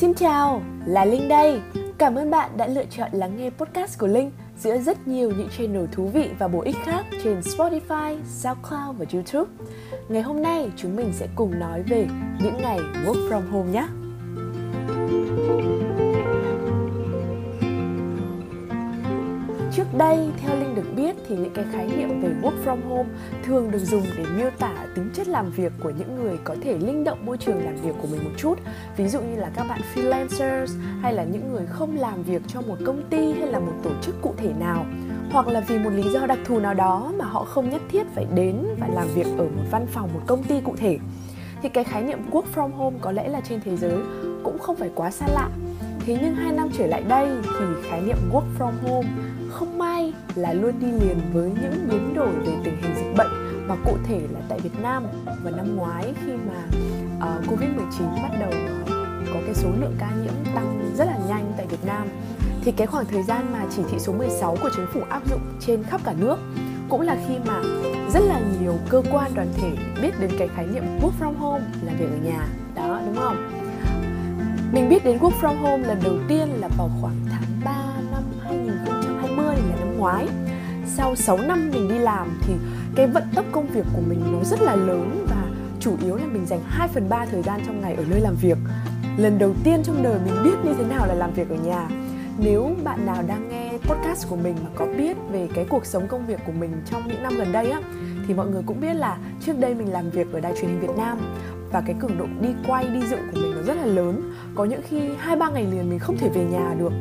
Xin chào, là Linh đây. Cảm ơn bạn đã lựa chọn lắng nghe podcast của Linh giữa rất nhiều những channel thú vị và bổ ích khác trên Spotify, SoundCloud và YouTube. Ngày hôm nay chúng mình sẽ cùng nói về những ngày work from home nhé. Trước đây, theo Linh được biết thì những cái khái niệm về work from home thường được dùng để miêu tả tính chất làm việc của những người có thể linh động môi trường làm việc của mình một chút. Ví dụ như là các bạn freelancers hay là những người không làm việc cho một công ty hay là một tổ chức cụ thể nào. Hoặc là vì một lý do đặc thù nào đó mà họ không nhất thiết phải đến và làm việc ở một văn phòng một công ty cụ thể. Thì cái khái niệm work from home có lẽ là trên thế giới cũng không phải quá xa lạ. Thế nhưng hai năm trở lại đây thì khái niệm work from home không may là luôn đi liền với những biến đổi về tình hình dịch bệnh mà cụ thể là tại Việt Nam. Vào năm ngoái khi mà ờ, uh, Covid-19 bắt đầu có cái số lượng ca nhiễm tăng rất là nhanh tại Việt Nam thì cái khoảng thời gian mà chỉ thị số 16 của chính phủ áp dụng trên khắp cả nước cũng là khi mà rất là nhiều cơ quan đoàn thể biết đến cái khái niệm work from home là việc ở nhà. Đó đúng không? Mình biết đến work from home lần đầu tiên là vào khoảng ngoái. Sau 6 năm mình đi làm thì cái vận tốc công việc của mình nó rất là lớn và chủ yếu là mình dành 2 phần 3 thời gian trong ngày ở nơi làm việc. Lần đầu tiên trong đời mình biết như thế nào là làm việc ở nhà. Nếu bạn nào đang nghe podcast của mình mà có biết về cái cuộc sống công việc của mình trong những năm gần đây á, thì mọi người cũng biết là trước đây mình làm việc ở đài truyền hình Việt Nam và cái cường độ đi quay, đi dựng của mình nó rất là lớn. Có những khi hai ba ngày liền mình không thể về nhà được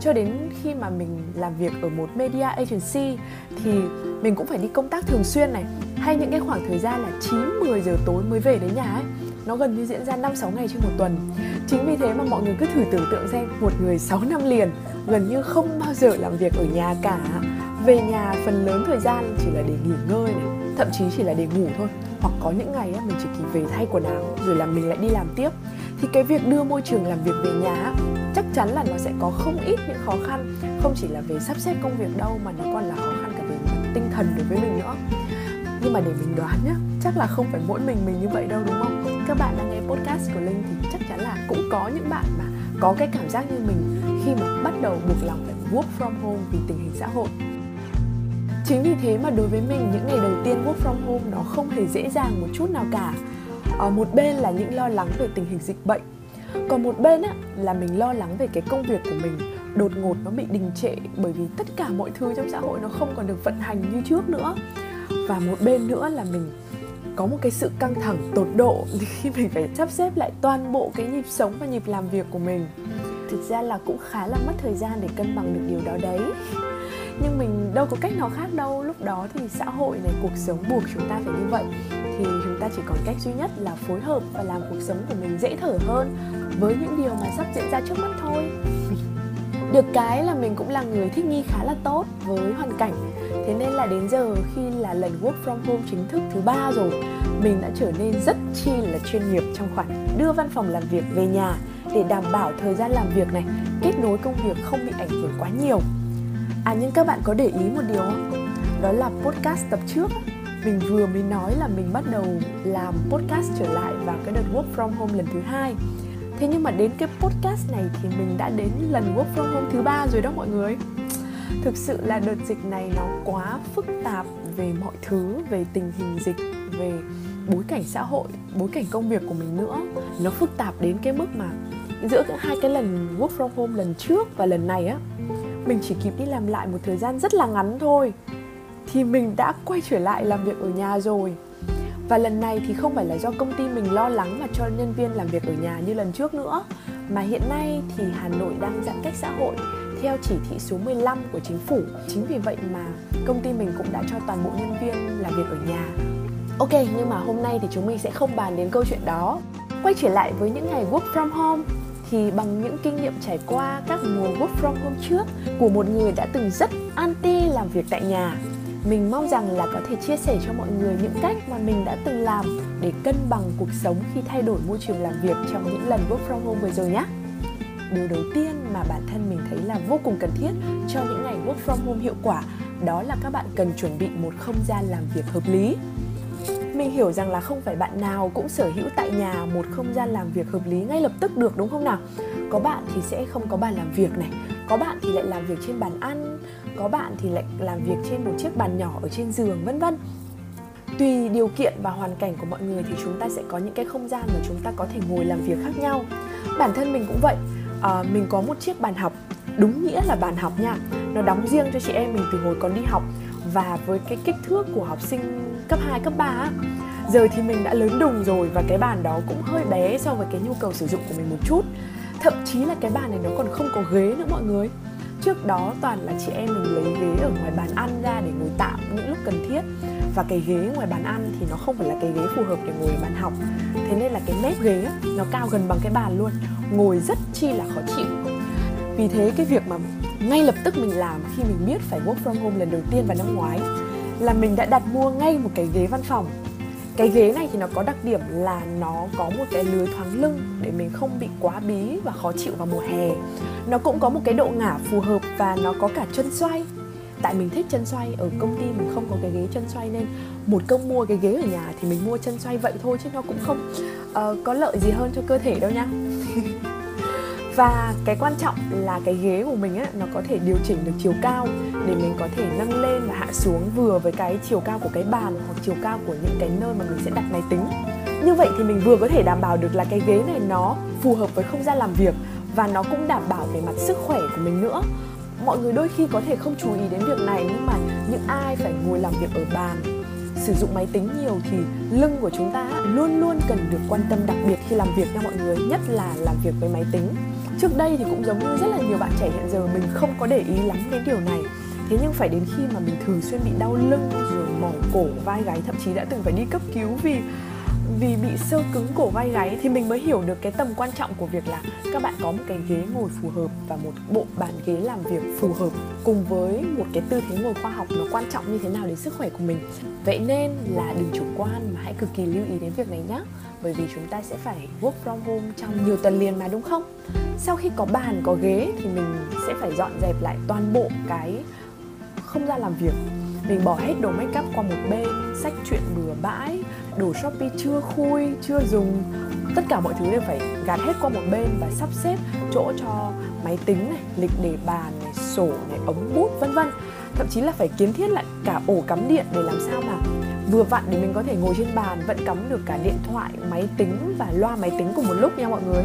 cho đến khi mà mình làm việc ở một media agency thì mình cũng phải đi công tác thường xuyên này hay những cái khoảng thời gian là 9 10 giờ tối mới về đến nhà ấy nó gần như diễn ra 5 6 ngày trên một tuần. Chính vì thế mà mọi người cứ thử tưởng tượng xem một người 6 năm liền gần như không bao giờ làm việc ở nhà cả. Về nhà phần lớn thời gian chỉ là để nghỉ ngơi này, thậm chí chỉ là để ngủ thôi. Hoặc có những ngày á, mình chỉ kịp về thay quần áo rồi là mình lại đi làm tiếp. Thì cái việc đưa môi trường làm việc về nhà chắc chắn là nó sẽ có không ít những khó khăn. Không chỉ là về sắp xếp công việc đâu, mà nó còn là khó khăn cả về tinh thần đối với mình nữa. Nhưng mà để mình đoán nhá, chắc là không phải mỗi mình mình như vậy đâu, đúng không? Các bạn đang nghe podcast của linh thì chắc chắn là cũng có những bạn mà có cái cảm giác như mình khi mà bắt đầu buộc lòng phải work from home vì tình hình xã hội. Chính vì thế mà đối với mình, những ngày đầu tiên work from home nó không hề dễ dàng một chút nào cả à, một bên là những lo lắng về tình hình dịch bệnh còn một bên á là mình lo lắng về cái công việc của mình đột ngột nó bị đình trệ bởi vì tất cả mọi thứ trong xã hội nó không còn được vận hành như trước nữa. Và một bên nữa là mình có một cái sự căng thẳng tột độ khi mình phải sắp xếp lại toàn bộ cái nhịp sống và nhịp làm việc của mình. Thực ra là cũng khá là mất thời gian để cân bằng được điều đó đấy nhưng mình đâu có cách nào khác đâu. Lúc đó thì xã hội này, cuộc sống buộc chúng ta phải như vậy. Thì chúng ta chỉ còn cách duy nhất là phối hợp và làm cuộc sống của mình dễ thở hơn với những điều mà sắp diễn ra trước mắt thôi. Được cái là mình cũng là người thích nghi khá là tốt với hoàn cảnh. Thế nên là đến giờ khi là lần work from home chính thức thứ ba rồi, mình đã trở nên rất chi là chuyên nghiệp trong khoản đưa văn phòng làm việc về nhà để đảm bảo thời gian làm việc này, kết nối công việc không bị ảnh hưởng quá nhiều à nhưng các bạn có để ý một điều không? Đó là podcast tập trước. Mình vừa mới nói là mình bắt đầu làm podcast trở lại vào cái đợt work from home lần thứ hai. Thế nhưng mà đến cái podcast này thì mình đã đến lần work from home thứ ba rồi đó mọi người. Thực sự là đợt dịch này nó quá phức tạp về mọi thứ, về tình hình dịch, về bối cảnh xã hội, bối cảnh công việc của mình nữa. Nó phức tạp đến cái mức mà giữa hai cái lần work from home lần trước và lần này á mình chỉ kịp đi làm lại một thời gian rất là ngắn thôi thì mình đã quay trở lại làm việc ở nhà rồi và lần này thì không phải là do công ty mình lo lắng mà cho nhân viên làm việc ở nhà như lần trước nữa mà hiện nay thì Hà Nội đang giãn cách xã hội theo chỉ thị số 15 của chính phủ. Chính vì vậy mà công ty mình cũng đã cho toàn bộ nhân viên làm việc ở nhà. Ok, nhưng mà hôm nay thì chúng mình sẽ không bàn đến câu chuyện đó. Quay trở lại với những ngày work from home thì bằng những kinh nghiệm trải qua các mùa work from home trước, của một người đã từng rất anti làm việc tại nhà, mình mong rằng là có thể chia sẻ cho mọi người những cách mà mình đã từng làm để cân bằng cuộc sống khi thay đổi môi trường làm việc trong những lần work from home vừa rồi nhé. Điều đầu tiên mà bản thân mình thấy là vô cùng cần thiết cho những ngày work from home hiệu quả, đó là các bạn cần chuẩn bị một không gian làm việc hợp lý mình hiểu rằng là không phải bạn nào cũng sở hữu tại nhà một không gian làm việc hợp lý ngay lập tức được đúng không nào? Có bạn thì sẽ không có bàn làm việc này có bạn thì lại làm việc trên bàn ăn có bạn thì lại làm việc trên một chiếc bàn nhỏ ở trên giường vân vân. Tùy điều kiện và hoàn cảnh của mọi người thì chúng ta sẽ có những cái không gian mà chúng ta có thể ngồi làm việc khác nhau. Bản thân mình cũng vậy. À, mình có một chiếc bàn học. Đúng nghĩa là bàn học nha. Nó đóng riêng cho chị em mình từ hồi còn đi học. Và với cái kích thước của học sinh cấp 2, cấp 3 á. Giờ thì mình đã lớn đùng rồi và cái bàn đó cũng hơi bé so với cái nhu cầu sử dụng của mình một chút. Thậm chí là cái bàn này nó còn không có ghế nữa mọi người. Trước đó toàn là chị em mình lấy ghế ở ngoài bàn ăn ra để ngồi tạm những lúc cần thiết. Và cái ghế ngoài bàn ăn thì nó không phải là cái ghế phù hợp để ngồi bàn học. Thế nên là cái mép ghế nó cao gần bằng cái bàn luôn. Ngồi rất chi là khó chịu. Vì thế cái việc mà ngay lập tức mình làm khi mình biết phải work from home lần đầu tiên vào năm ngoái là mình đã đặt mua ngay một cái ghế văn phòng. Cái ghế này thì nó có đặc điểm là nó có một cái lưới thoáng lưng để mình không bị quá bí và khó chịu vào mùa hè. Nó cũng có một cái độ ngả phù hợp và nó có cả chân xoay. Tại mình thích chân xoay ở công ty mình không có cái ghế chân xoay nên một công mua cái ghế ở nhà thì mình mua chân xoay vậy thôi chứ nó cũng không uh, có lợi gì hơn cho cơ thể đâu nha và cái quan trọng là cái ghế của mình á, nó có thể điều chỉnh được chiều cao để mình có thể nâng lên và hạ xuống vừa với cái chiều cao của cái bàn hoặc chiều cao của những cái nơi mà mình sẽ đặt máy tính. Như vậy thì mình vừa có thể đảm bảo được là cái ghế này nó phù hợp với không gian làm việc và nó cũng đảm bảo về mặt sức khỏe của mình nữa. Mọi người đôi khi có thể không chú ý đến việc này nhưng mà những ai phải ngồi làm việc ở bàn, sử dụng máy tính nhiều thì lưng của chúng ta luôn luôn cần được quan tâm đặc biệt khi làm việc nha mọi người, nhất là làm việc với máy tính trước đây thì cũng giống như rất là nhiều bạn trẻ hiện giờ, mình không có để ý lắm đến điều này. Thế nhưng phải đến khi mà mình thường xuyên bị đau lưng, rồi mỏi cổ, vai gáy, thậm chí đã từng phải đi cấp cứu vì vì bị sơ cứng cổ vai gáy, thì mình mới hiểu được cái tầm quan trọng của việc là các bạn có một cái ghế ngồi phù hợp và một bộ bàn ghế làm việc phù hợp cùng với một cái tư thế ngồi khoa học nó quan trọng như thế nào đến sức khỏe của mình. Vậy nên là đừng chủ quan mà hãy cực kỳ lưu ý đến việc này nhé bởi vì chúng ta sẽ phải work from home trong nhiều tuần liền mà, đúng không? Sau khi có bàn, có ghế thì mình sẽ phải dọn dẹp lại toàn bộ cái không gian làm việc. Mình bỏ hết đồ make up qua một bên sách chuyện bừa bãi, đồ shopee chưa khui, chưa dùng. Tất cả mọi thứ đều phải gạt hết qua một bên và sắp xếp chỗ cho máy tính này, lịch để bàn này, sổ này, ống bút, vân vân thậm chí là phải kiến thiết lại cả ổ cắm điện để làm sao mà vừa vặn để mình có thể ngồi trên bàn vẫn cắm được cả điện thoại, máy tính và loa máy tính cùng một lúc nha mọi người.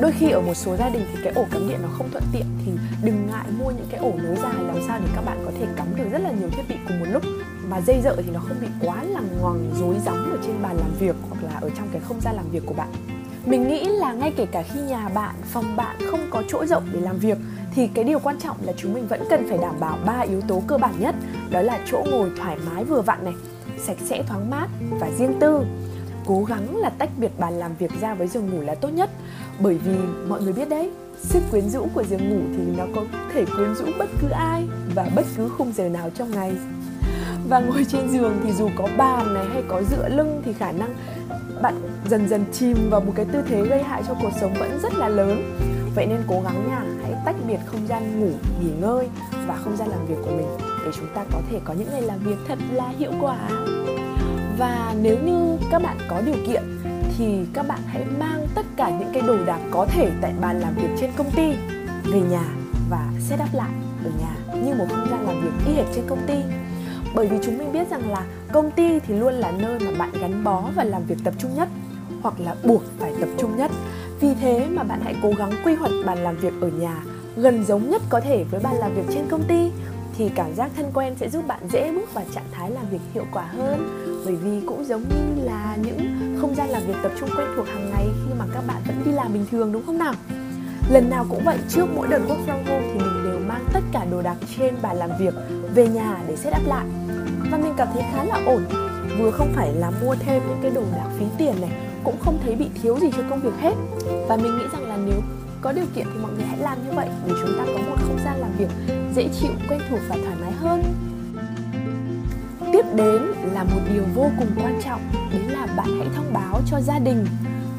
Đôi khi ở một số gia đình thì cái ổ cắm điện nó không thuận tiện thì đừng ngại mua những cái ổ nối dài làm sao để các bạn có thể cắm được rất là nhiều thiết bị cùng một lúc. Mà dây dợ thì nó không bị quá lằng ngoằng, rối rắm ở trên bàn làm việc hoặc là ở trong cái không gian làm việc của bạn. Mình nghĩ là ngay kể cả khi nhà bạn, phòng bạn không có chỗ rộng để làm việc thì cái điều quan trọng là chúng mình vẫn cần phải đảm bảo ba yếu tố cơ bản nhất, đó là chỗ ngồi thoải mái vừa vặn này, sạch sẽ, thoáng mát và riêng tư. Cố gắng là tách biệt bàn làm việc ra với giường ngủ là tốt nhất. Bởi vì mọi người biết đấy, sức quyến rũ của giường ngủ thì nó có thể quyến rũ bất cứ ai và bất cứ khung giờ nào trong ngày. Và ngồi trên giường thì dù có bàn này hay có dựa lưng thì khả năng bạn dần dần chìm vào một cái tư thế gây hại cho cuộc sống vẫn rất là lớn. Vậy nên cố gắng nha, hãy tách biệt không gian ngủ, nghỉ ngơi và không gian làm việc của mình để chúng ta có thể có những ngày làm việc thật là hiệu quả. Và nếu như các bạn có điều kiện thì các bạn hãy mang tất cả những cái đồ đạc có thể tại bàn làm việc trên công ty về nhà và set up lại ở nhà như một không gian làm việc y hệt trên công ty. Bởi vì chúng mình biết rằng là công ty thì luôn là nơi mà bạn gắn bó và làm việc tập trung nhất hoặc là buộc phải tập trung nhất vì thế mà bạn hãy cố gắng quy hoạch bàn làm việc ở nhà gần giống nhất có thể với bàn làm việc trên công ty, thì cảm giác thân quen sẽ giúp bạn dễ bước vào trạng thái làm việc hiệu quả hơn. Bởi vì cũng giống như là những không gian làm việc tập trung quen thuộc hàng ngày khi mà các bạn vẫn đi làm bình thường, đúng không nào? Lần nào cũng vậy, trước mỗi đợt work from home thì mình đều mang tất cả đồ đạc trên bàn làm việc về nhà để set up lại. Và mình cảm thấy khá là ổn vừa không phải là mua thêm những cái đồ đạc phí tiền này, cũng không thấy bị thiếu gì cho công việc hết. Và mình nghĩ rằng là nếu có điều kiện thì mọi người hãy làm như vậy để chúng ta có một không gian làm việc dễ chịu, quen thuộc và thoải mái hơn. Tiếp đến là một điều vô cùng quan trọng, đấy là bạn hãy thông báo cho gia đình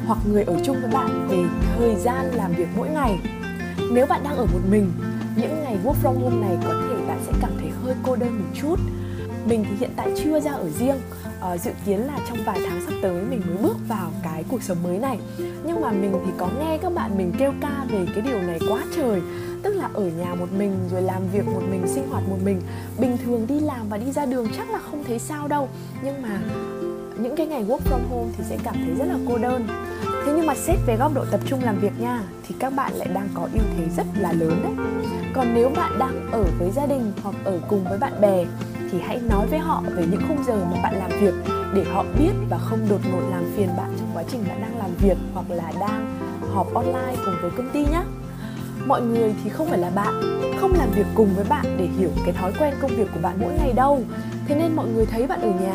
hoặc người ở chung với bạn về thời gian làm việc mỗi ngày. Nếu bạn đang ở một mình, những ngày work from home này có thể bạn sẽ cảm thấy hơi cô đơn một chút. Mình thì hiện tại chưa ra ở riêng uh, dự kiến là trong vài tháng sắp tới mình mới bước vào cái cuộc sống mới này. Nhưng mà mình thì có nghe các bạn mình kêu ca về cái điều này quá trời. Tức là ở nhà một mình rồi làm việc một mình sinh hoạt một mình. Bình thường đi làm và đi ra đường chắc là không thấy sao đâu. Nhưng mà những cái ngày work from home thì sẽ cảm thấy rất là cô đơn. Thế nhưng mà xét về góc độ tập trung làm việc nha thì các bạn lại đang có ưu thế rất là lớn đấy. Còn nếu bạn đang ở với gia đình hoặc ở cùng với bạn bè thì hãy nói với họ về những khung giờ mà bạn làm việc để họ biết và không đột ngột làm phiền bạn trong quá trình bạn đang làm việc hoặc là đang họp online cùng với công ty nhé mọi người thì không phải là bạn, không làm việc cùng với bạn để hiểu cái thói quen công việc của bạn mỗi ngày đâu. Thế nên mọi người thấy bạn ở nhà,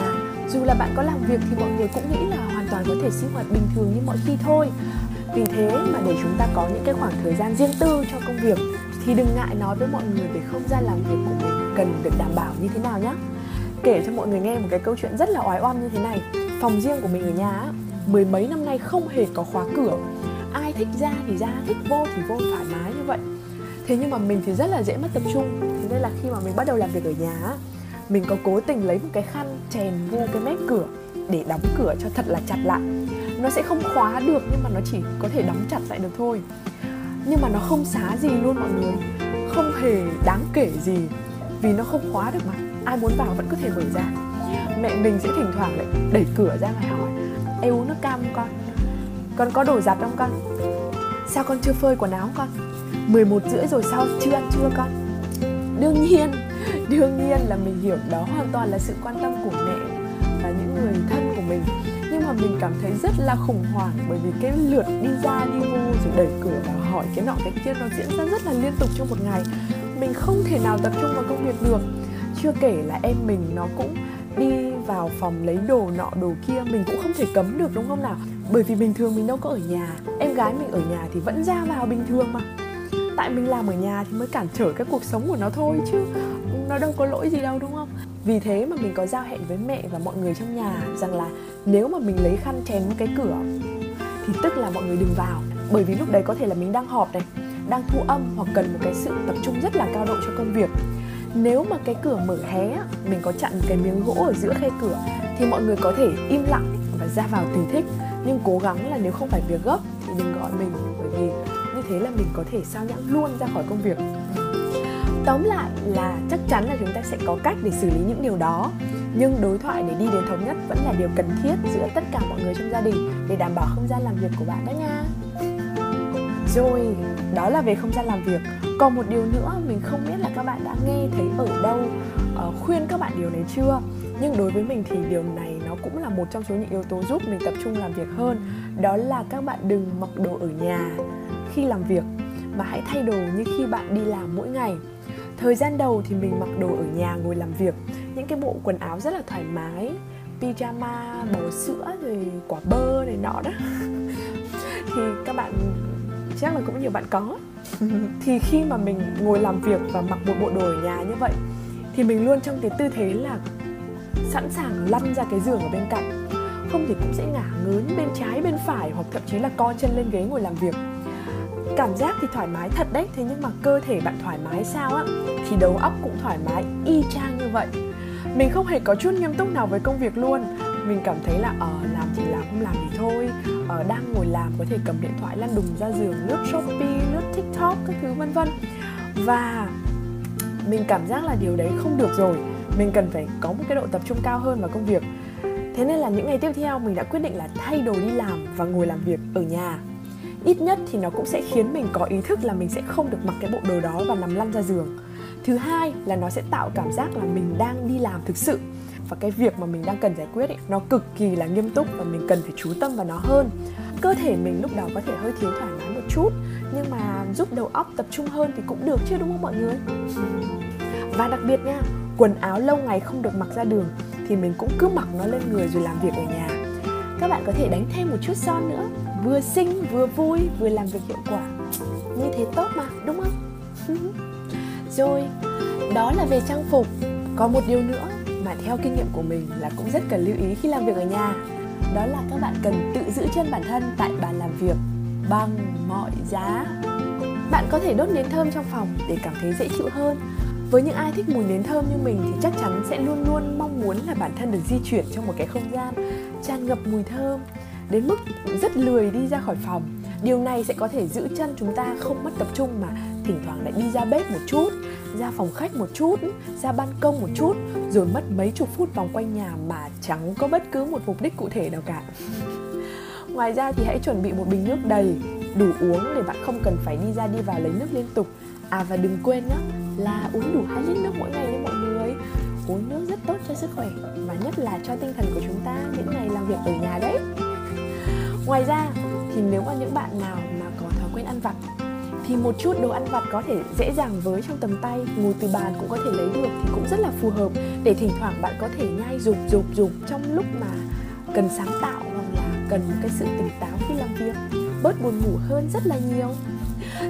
dù là bạn có làm việc thì mọi người cũng nghĩ là hoàn toàn có thể sinh hoạt bình thường như mọi khi thôi. Vì thế mà để chúng ta có những cái khoảng thời gian riêng tư cho công việc thì đừng ngại nói với mọi người về không gian làm việc của mình cần được đảm bảo như thế nào nhé kể cho mọi người nghe một cái câu chuyện rất là oái oăm như thế này. Phòng riêng của mình ở nhà mười mấy năm nay không hề có khóa cửa. Ai thích ra thì ra, thích vô thì vô, thoải mái như vậy. Thế nhưng mà mình thì rất là dễ mất tập trung. Thế nên là khi mà mình bắt đầu làm việc ở nhà mình có cố tình lấy một cái khăn chèn vô cái mép cửa để đóng cửa cho thật là chặt lại. Nó sẽ không khóa được nhưng mà nó chỉ có thể đóng chặt lại được thôi. Nhưng mà nó không xá gì luôn mọi người. Không hề đáng kể gì vì nó không khóa được mà, ai muốn vào vẫn có thể mở ra. Mẹ mình sẽ thỉnh thoảng lại đẩy cửa ra và hỏi em uống nước cam không con? Con có đồ giặt không con? Sao con chưa phơi quần áo con? 11 rưỡi rồi sao chưa ăn trưa con? Đương nhiên đương nhiên là mình hiểu đó hoàn toàn là sự quan tâm của mẹ và những người thân của mình. Nhưng mà mình cảm thấy rất là khủng hoảng bởi vì cái lượt đi ra, đi vô rồi đẩy cửa và hỏi cái nọ cái kia nó diễn ra rất là liên tục trong một ngày mình không thể nào tập trung vào công việc được. Chưa kể là em mình nó cũng đi vào phòng lấy đồ nọ đồ kia, mình cũng không thể cấm được, đúng không nào? Bởi vì bình thường mình đâu có ở nhà. Em gái mình ở nhà thì vẫn ra vào bình thường mà. Tại mình làm ở nhà thì mới cản trở cái cuộc sống của nó thôi chứ nó đâu có lỗi gì đâu, đúng không? Vì thế mà mình có giao hẹn với mẹ và mọi người trong nhà rằng là nếu mà mình lấy khăn chèn cái cửa thì tức là mọi người đừng vào. Bởi vì lúc đấy có thể là mình đang họp này đang thu âm hoặc cần một cái sự tập trung rất là cao độ cho công việc. Nếu mà cái cửa mở hé mình có chặn cái miếng gỗ ở giữa khe cửa, thì mọi người có thể im lặng và ra vào tùy thích. Nhưng cố gắng là nếu không phải việc gấp, thì đừng gọi mình, bởi vì như thế là mình có thể sao nhãng luôn ra khỏi công việc. Tóm lại là chắc chắn là chúng ta sẽ có cách để xử lý những điều đó. Nhưng đối thoại để đi đến thống nhất vẫn là điều cần thiết giữa tất cả mọi người trong gia đình để đảm bảo không gian làm việc của bạn đó nha rồi. Đó là về không gian làm việc. Còn một điều nữa mình không biết là các bạn đã nghe thấy ở đâu uh, khuyên các bạn điều này chưa? Nhưng đối với mình thì điều này nó cũng là một trong số những yếu tố giúp mình tập trung làm việc hơn. Đó là các bạn đừng mặc đồ ở nhà khi làm việc mà hãy thay đồ như khi bạn đi làm mỗi ngày. Thời gian đầu thì mình mặc đồ ở nhà ngồi làm việc những cái bộ quần áo rất là thoải mái pyjama bò sữa rồi quả bơ này nọ đó. Thì các bạn chắc là cũng nhiều bạn có. Thì khi mà mình ngồi làm việc và mặc một bộ đồ ở nhà như vậy thì mình luôn trong cái tư thế là sẵn sàng lăn ra cái giường ở bên cạnh. Không thì cũng sẽ ngả ngớn bên trái bên phải hoặc thậm chí là co chân lên ghế ngồi làm việc. Cảm giác thì thoải mái thật đấy thế nhưng mà cơ thể bạn thoải mái sao á thì đầu óc cũng thoải mái y chang như vậy. Mình không hề có chút nghiêm túc nào với công việc luôn. Mình cảm thấy là ở uh, thì làm không làm thì thôi. Ở đang ngồi làm, có thể cầm điện thoại lăn đùng ra giường, lướt shopee, lướt tiktok các thứ, vân vân. Và mình cảm giác là điều đấy không được rồi. Mình cần phải có một cái độ tập trung cao hơn vào công việc. Thế nên là những ngày tiếp theo, mình đã quyết định là thay đồ đi làm và ngồi làm việc ở nhà. Ít nhất thì nó cũng sẽ khiến mình có ý thức là mình sẽ không được mặc cái bộ đồ đó và nằm lăn ra giường. Thứ hai là nó sẽ tạo cảm giác là mình đang đi làm thực sự và cái việc mà mình đang cần giải quyết ấy, nó cực kỳ là nghiêm túc và mình cần phải chú tâm vào nó hơn. Cơ thể mình lúc đầu có thể hơi thiếu thoải mái một chút nhưng mà giúp đầu óc tập trung hơn thì cũng được chứ đúng không mọi người? Và đặc biệt nha quần áo lâu ngày không được mặc ra đường thì mình cũng cứ mặc nó lên người rồi làm việc ở nhà. Các bạn có thể đánh thêm một chút son nữa. Vừa xinh vừa vui vừa làm việc hiệu quả. Như thế tốt mà đúng không? Ừ rồi đó là về trang phục. Có một điều nữa mà theo kinh nghiệm của mình là cũng rất cần lưu ý khi làm việc ở nhà. Đó là các bạn cần tự giữ chân bản thân tại bàn làm việc bằng mọi giá. Bạn có thể đốt nến thơm trong phòng để cảm thấy dễ chịu hơn. Với những ai thích mùi nến thơm như mình thì chắc chắn sẽ luôn luôn mong muốn là bản thân được di chuyển trong một cái không gian tràn ngập mùi thơm đến mức rất lười đi ra khỏi phòng. Điều này sẽ có thể giữ chân chúng ta không mất tập trung mà thỉnh thoảng lại đi ra bếp một chút ra phòng khách một chút, ra ban công một chút, rồi mất mấy chục phút vòng quanh nhà mà chẳng có bất cứ một mục đích cụ thể nào cả. Ngoài ra thì hãy chuẩn bị một bình nước đầy, đủ uống để bạn không cần phải đi ra đi vào lấy nước liên tục. À và đừng quên nhé là uống đủ 2 lít nước mỗi ngày nha mọi người. Uống nước rất tốt cho sức khỏe và nhất là cho tinh thần của chúng ta, những ngày làm việc ở nhà đấy. Ngoài ra thì nếu mà những bạn nào mà có thói quen ăn vặt thì một chút đồ ăn vặt có thể dễ dàng với trong tầm tay, ngồi từ bàn cũng có thể lấy được thì cũng rất là phù hợp để thỉnh thoảng bạn có thể nhai rụp rụp rụp trong lúc mà cần sáng tạo hoặc là cần một cái sự tỉnh táo khi làm việc. Bớt buồn ngủ hơn rất là nhiều.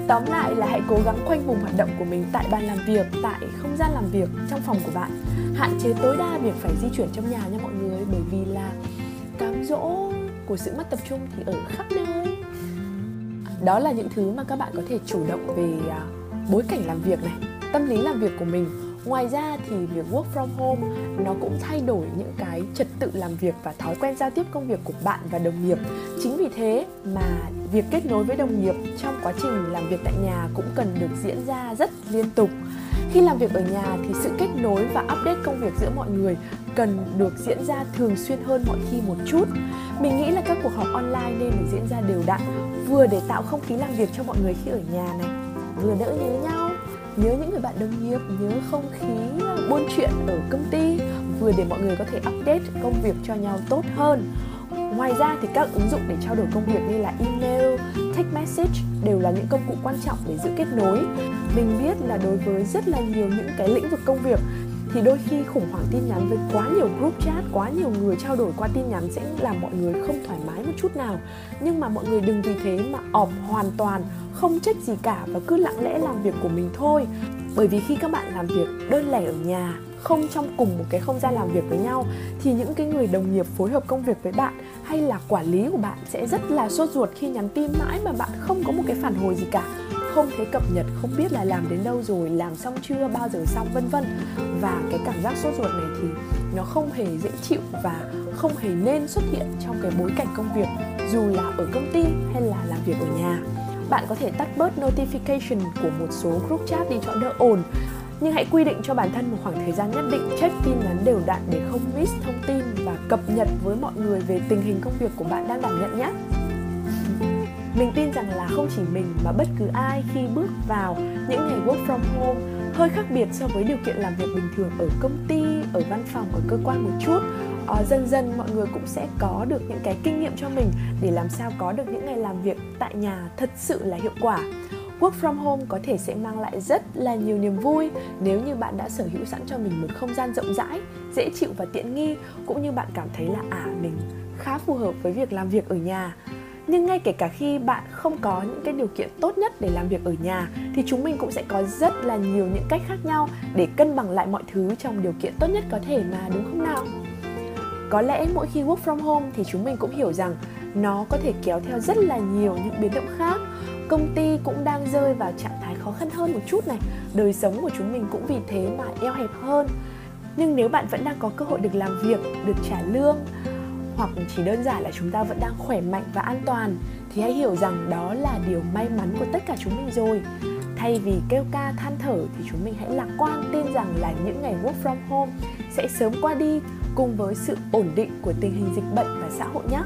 Tóm lại là hãy cố gắng khoanh vùng hoạt động của mình tại bàn làm việc, tại không gian làm việc trong phòng của bạn. Hạn chế tối đa việc phải di chuyển trong nhà nha mọi người, bởi vì là cám dỗ của sự mất tập trung thì ở khắp nơi đó là những thứ mà các bạn có thể chủ động về à, bối cảnh làm việc này, tâm lý làm việc của mình. Ngoài ra thì việc work from home nó cũng thay đổi những cái trật tự làm việc và thói quen giao tiếp công việc của bạn và đồng nghiệp. Chính vì thế mà việc kết nối với đồng nghiệp trong quá trình làm việc tại nhà cũng cần được diễn ra rất liên tục. Khi làm việc ở nhà thì sự kết nối và update công việc giữa mọi người cần được diễn ra thường xuyên hơn mọi khi một chút. Mình nghĩ là các cuộc họp online nên được diễn ra đều đặn vừa để tạo không khí làm việc cho mọi người khi ở nhà này vừa đỡ nhớ nhau nhớ những người bạn đồng nghiệp nhớ không khí buôn chuyện ở công ty vừa để mọi người có thể update công việc cho nhau tốt hơn Ngoài ra thì các ứng dụng để trao đổi công việc như là email, text message đều là những công cụ quan trọng để giữ kết nối. Mình biết là đối với rất là nhiều những cái lĩnh vực công việc thì đôi khi khủng hoảng tin nhắn với quá nhiều group chat, quá nhiều người trao đổi qua tin nhắn sẽ làm mọi người không thoải mái một chút nào. Nhưng mà mọi người đừng vì thế mà ọp hoàn toàn, không trách gì cả và cứ lặng lẽ làm việc của mình thôi. Bởi vì khi các bạn làm việc đơn lẻ ở nhà không trong cùng một cái không gian làm việc với nhau thì những cái người đồng nghiệp phối hợp công việc với bạn hay là quản lý của bạn sẽ rất là sốt ruột khi nhắn tin mãi mà bạn không có một cái phản hồi gì cả không thấy cập nhật, không biết là làm đến đâu rồi, làm xong chưa, bao giờ xong, vân vân. Và cái cảm giác sốt ruột này thì nó không hề dễ chịu và không hề nên xuất hiện trong cái bối cảnh công việc, dù là ở công ty hay là làm việc ở nhà. Bạn có thể tắt bớt notification của một số group chat đi cho đỡ ồn, nhưng hãy quy định cho bản thân một khoảng thời gian nhất định, check tin nhắn đều đặn để không miss thông tin và cập nhật với mọi người về tình hình công việc của bạn đang đảm nhận nhé mình tin rằng là không chỉ mình mà bất cứ ai khi bước vào những ngày work from home hơi khác biệt so với điều kiện làm việc bình thường ở công ty, ở văn phòng, ở cơ quan một chút. À, dần dần mọi người cũng sẽ có được những cái kinh nghiệm cho mình để làm sao có được những ngày làm việc tại nhà thật sự là hiệu quả. Work from home có thể sẽ mang lại rất là nhiều niềm vui nếu như bạn đã sở hữu sẵn cho mình một không gian rộng rãi, dễ chịu và tiện nghi cũng như bạn cảm thấy là à mình khá phù hợp với việc làm việc ở nhà nhưng ngay kể cả khi bạn không có những cái điều kiện tốt nhất để làm việc ở nhà, thì chúng mình cũng sẽ có rất là nhiều những cách khác nhau để cân bằng lại mọi thứ trong điều kiện tốt nhất có thể mà, đúng không nào? Có lẽ mỗi khi work from home thì chúng mình cũng hiểu rằng nó có thể kéo theo rất là nhiều những biến động khác. Công ty cũng đang rơi vào trạng thái khó khăn hơn một chút này. Đời sống của chúng mình cũng vì thế mà eo hẹp hơn. Nhưng nếu bạn vẫn đang có cơ hội được làm việc, được trả lương hoặc chỉ đơn giản là chúng ta vẫn đang khỏe mạnh và an toàn, thì hãy hiểu rằng đó là điều may mắn của tất cả chúng mình rồi. Thay vì kêu ca than thở thì chúng mình hãy lạc quan tin rằng là những ngày work from home sẽ sớm qua đi cùng với sự ổn định của tình hình dịch bệnh và xã hội nhé.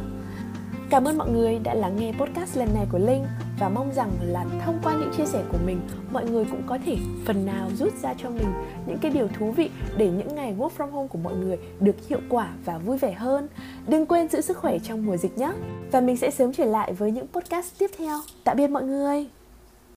Cảm ơn mọi người đã lắng nghe podcast lần này của Linh và mong rằng là thông qua những chia sẻ của mình, mọi người cũng có thể phần nào rút ra cho mình những cái điều thú vị để những ngày work from home của mọi người được hiệu quả và vui vẻ hơn. Đừng quên giữ sức khỏe trong mùa dịch nhé. Và mình sẽ sớm trở lại với những podcast tiếp theo. Tạm biệt mọi người.